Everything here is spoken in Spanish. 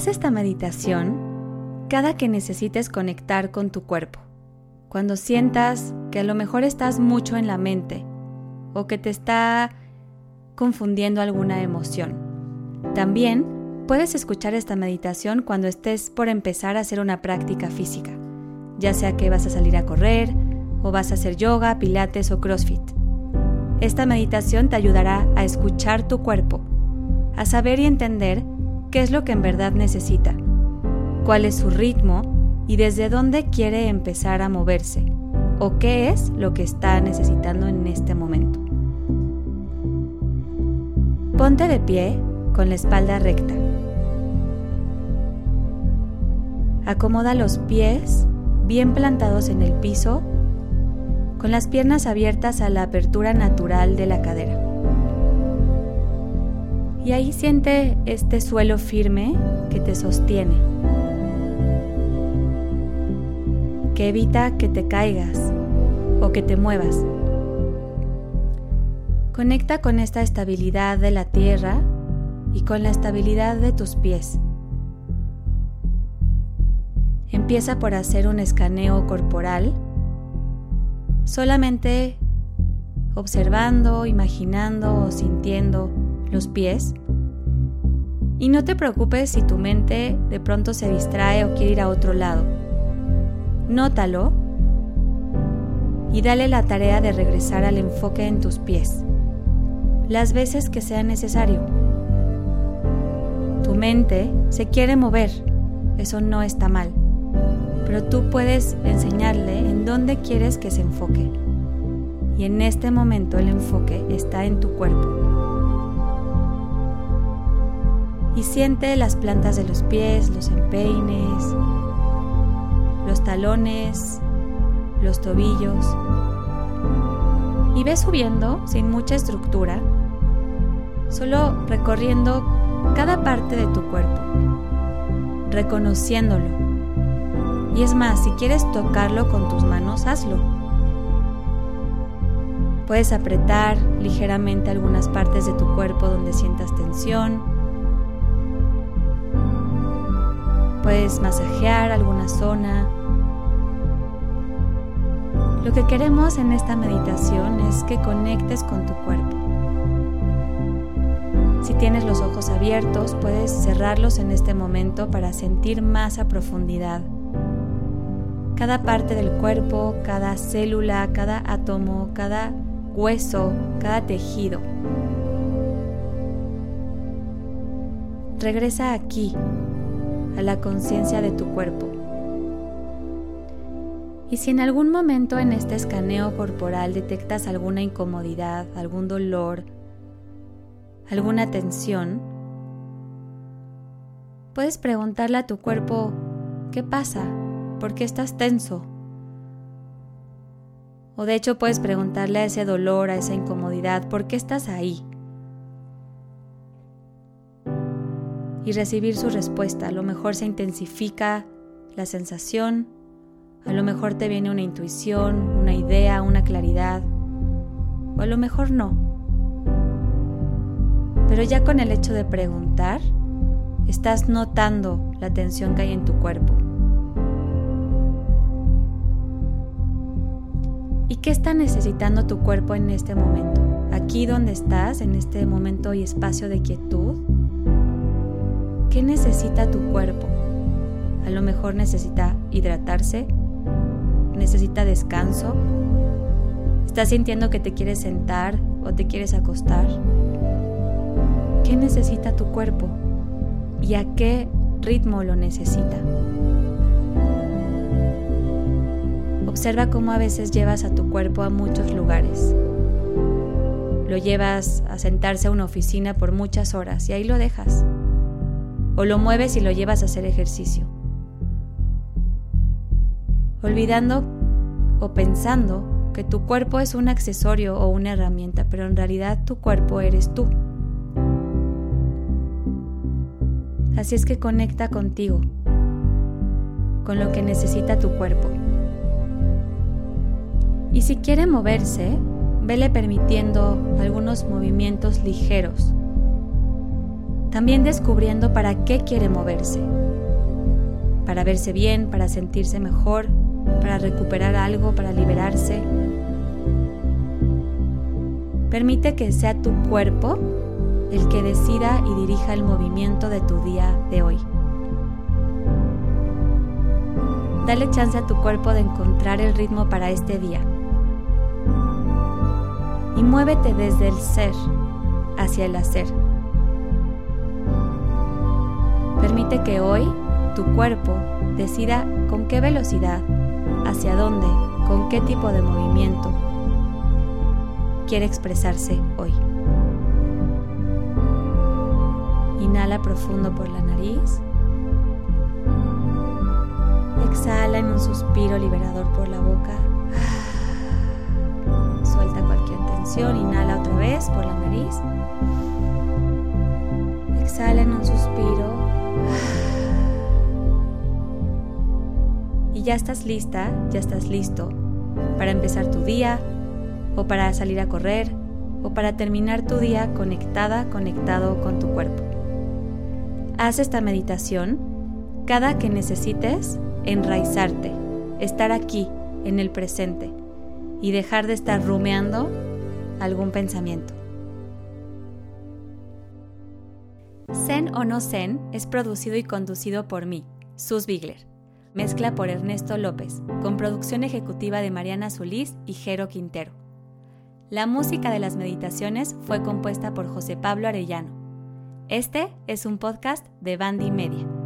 Haz esta meditación cada que necesites conectar con tu cuerpo. Cuando sientas que a lo mejor estás mucho en la mente o que te está confundiendo alguna emoción. También puedes escuchar esta meditación cuando estés por empezar a hacer una práctica física, ya sea que vas a salir a correr o vas a hacer yoga, pilates o crossfit. Esta meditación te ayudará a escuchar tu cuerpo, a saber y entender qué es lo que en verdad necesita, cuál es su ritmo y desde dónde quiere empezar a moverse, o qué es lo que está necesitando en este momento. Ponte de pie con la espalda recta. Acomoda los pies bien plantados en el piso, con las piernas abiertas a la apertura natural de la cadera. Y ahí siente este suelo firme que te sostiene, que evita que te caigas o que te muevas. Conecta con esta estabilidad de la tierra y con la estabilidad de tus pies. Empieza por hacer un escaneo corporal, solamente observando, imaginando o sintiendo los pies. Y no te preocupes si tu mente de pronto se distrae o quiere ir a otro lado. Nótalo y dale la tarea de regresar al enfoque en tus pies, las veces que sea necesario. Tu mente se quiere mover, eso no está mal, pero tú puedes enseñarle en dónde quieres que se enfoque. Y en este momento el enfoque está en tu cuerpo y siente las plantas de los pies, los empeines, los talones, los tobillos. Y ve subiendo sin mucha estructura, solo recorriendo cada parte de tu cuerpo, reconociéndolo. Y es más, si quieres tocarlo con tus manos, hazlo. Puedes apretar ligeramente algunas partes de tu cuerpo donde sientas tensión Puedes masajear alguna zona. Lo que queremos en esta meditación es que conectes con tu cuerpo. Si tienes los ojos abiertos, puedes cerrarlos en este momento para sentir más a profundidad cada parte del cuerpo, cada célula, cada átomo, cada hueso, cada tejido. Regresa aquí, a la conciencia de tu cuerpo. Y si en algún momento en este escaneo corporal detectas alguna incomodidad, algún dolor, alguna tensión, puedes preguntarle a tu cuerpo, ¿qué pasa? ¿Por qué estás tenso? O de hecho puedes preguntarle a ese dolor, a esa incomodidad, ¿por qué estás ahí? Y recibir su respuesta. A lo mejor se intensifica la sensación, a lo mejor te viene una intuición, una idea, una claridad, o a lo mejor no. Pero ya con el hecho de preguntar, estás notando la tensión que hay en tu cuerpo. ¿Y qué está necesitando tu cuerpo en este momento? Aquí donde estás, en este momento y espacio de quietud, ¿Qué necesita tu cuerpo? A lo mejor necesita hidratarse, necesita descanso, estás sintiendo que te quieres sentar o te quieres acostar. ¿Qué necesita tu cuerpo? ¿Y a qué ritmo lo necesita? Observa cómo a veces llevas a tu cuerpo a muchos lugares. Lo llevas a sentarse a una oficina por muchas horas y ahí lo dejas o lo mueves y lo llevas a hacer ejercicio. Olvidando o pensando que tu cuerpo es un accesorio o una herramienta, pero en realidad tu cuerpo eres tú. Así es que conecta contigo, con lo que necesita tu cuerpo. Y si quiere moverse, vele permitiendo algunos movimientos ligeros También descubriendo para qué quiere moverse. Para verse bien, para sentirse mejor, para recuperar algo, para liberarse. Permite que sea tu cuerpo el que decida y dirija el movimiento de tu día de hoy. Dale chance a tu cuerpo de encontrar el ritmo para este día. Y muévete desde el ser hacia el hacer. Permite que hoy tu cuerpo decida con qué velocidad, hacia dónde, con qué tipo de movimiento quiere expresarse hoy. Inhala profundo por la nariz. Exhala en un suspiro liberador por la boca. Suelta cualquier tensión. Inhala otra vez por la nariz. Exhala en un suspiro. Ya estás lista, ya estás listo para empezar tu día o para salir a correr o para terminar tu día conectada, conectado con tu cuerpo. Haz esta meditación cada que necesites enraizarte, estar aquí, en el presente, y dejar de estar rumeando algún pensamiento. Zen o no Zen es producido y conducido por mí, Sus Bigler. Mezcla por Ernesto López, con producción ejecutiva de Mariana Solís y Jero Quintero. La música de las meditaciones fue compuesta por José Pablo Arellano. Este es un podcast de Bandy Media.